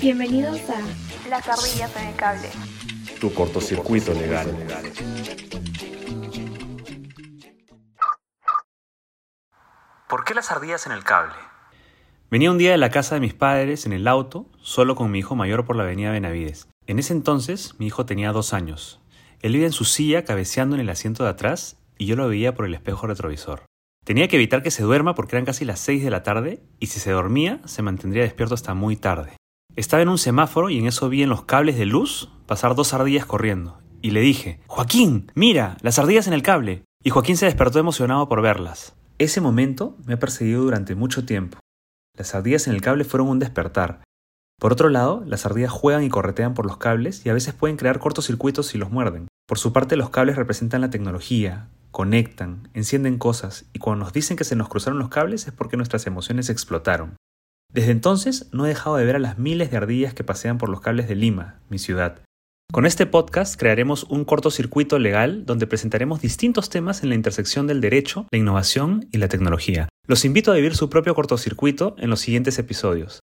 Bienvenidos a Las ardillas en el cable. Tu cortocircuito legal. ¿Por qué las ardillas en el cable? Venía un día de la casa de mis padres en el auto, solo con mi hijo mayor por la avenida Benavides. En ese entonces mi hijo tenía dos años. Él iba en su silla cabeceando en el asiento de atrás y yo lo veía por el espejo retrovisor. Tenía que evitar que se duerma porque eran casi las 6 de la tarde y si se dormía se mantendría despierto hasta muy tarde. Estaba en un semáforo y en eso vi en los cables de luz pasar dos ardillas corriendo. Y le dije, Joaquín, mira, las ardillas en el cable. Y Joaquín se despertó emocionado por verlas. Ese momento me ha perseguido durante mucho tiempo. Las ardillas en el cable fueron un despertar. Por otro lado, las ardillas juegan y corretean por los cables y a veces pueden crear cortocircuitos si los muerden. Por su parte, los cables representan la tecnología, conectan, encienden cosas y cuando nos dicen que se nos cruzaron los cables es porque nuestras emociones explotaron. Desde entonces no he dejado de ver a las miles de ardillas que pasean por los cables de Lima, mi ciudad. Con este podcast crearemos un cortocircuito legal donde presentaremos distintos temas en la intersección del derecho, la innovación y la tecnología. Los invito a vivir su propio cortocircuito en los siguientes episodios.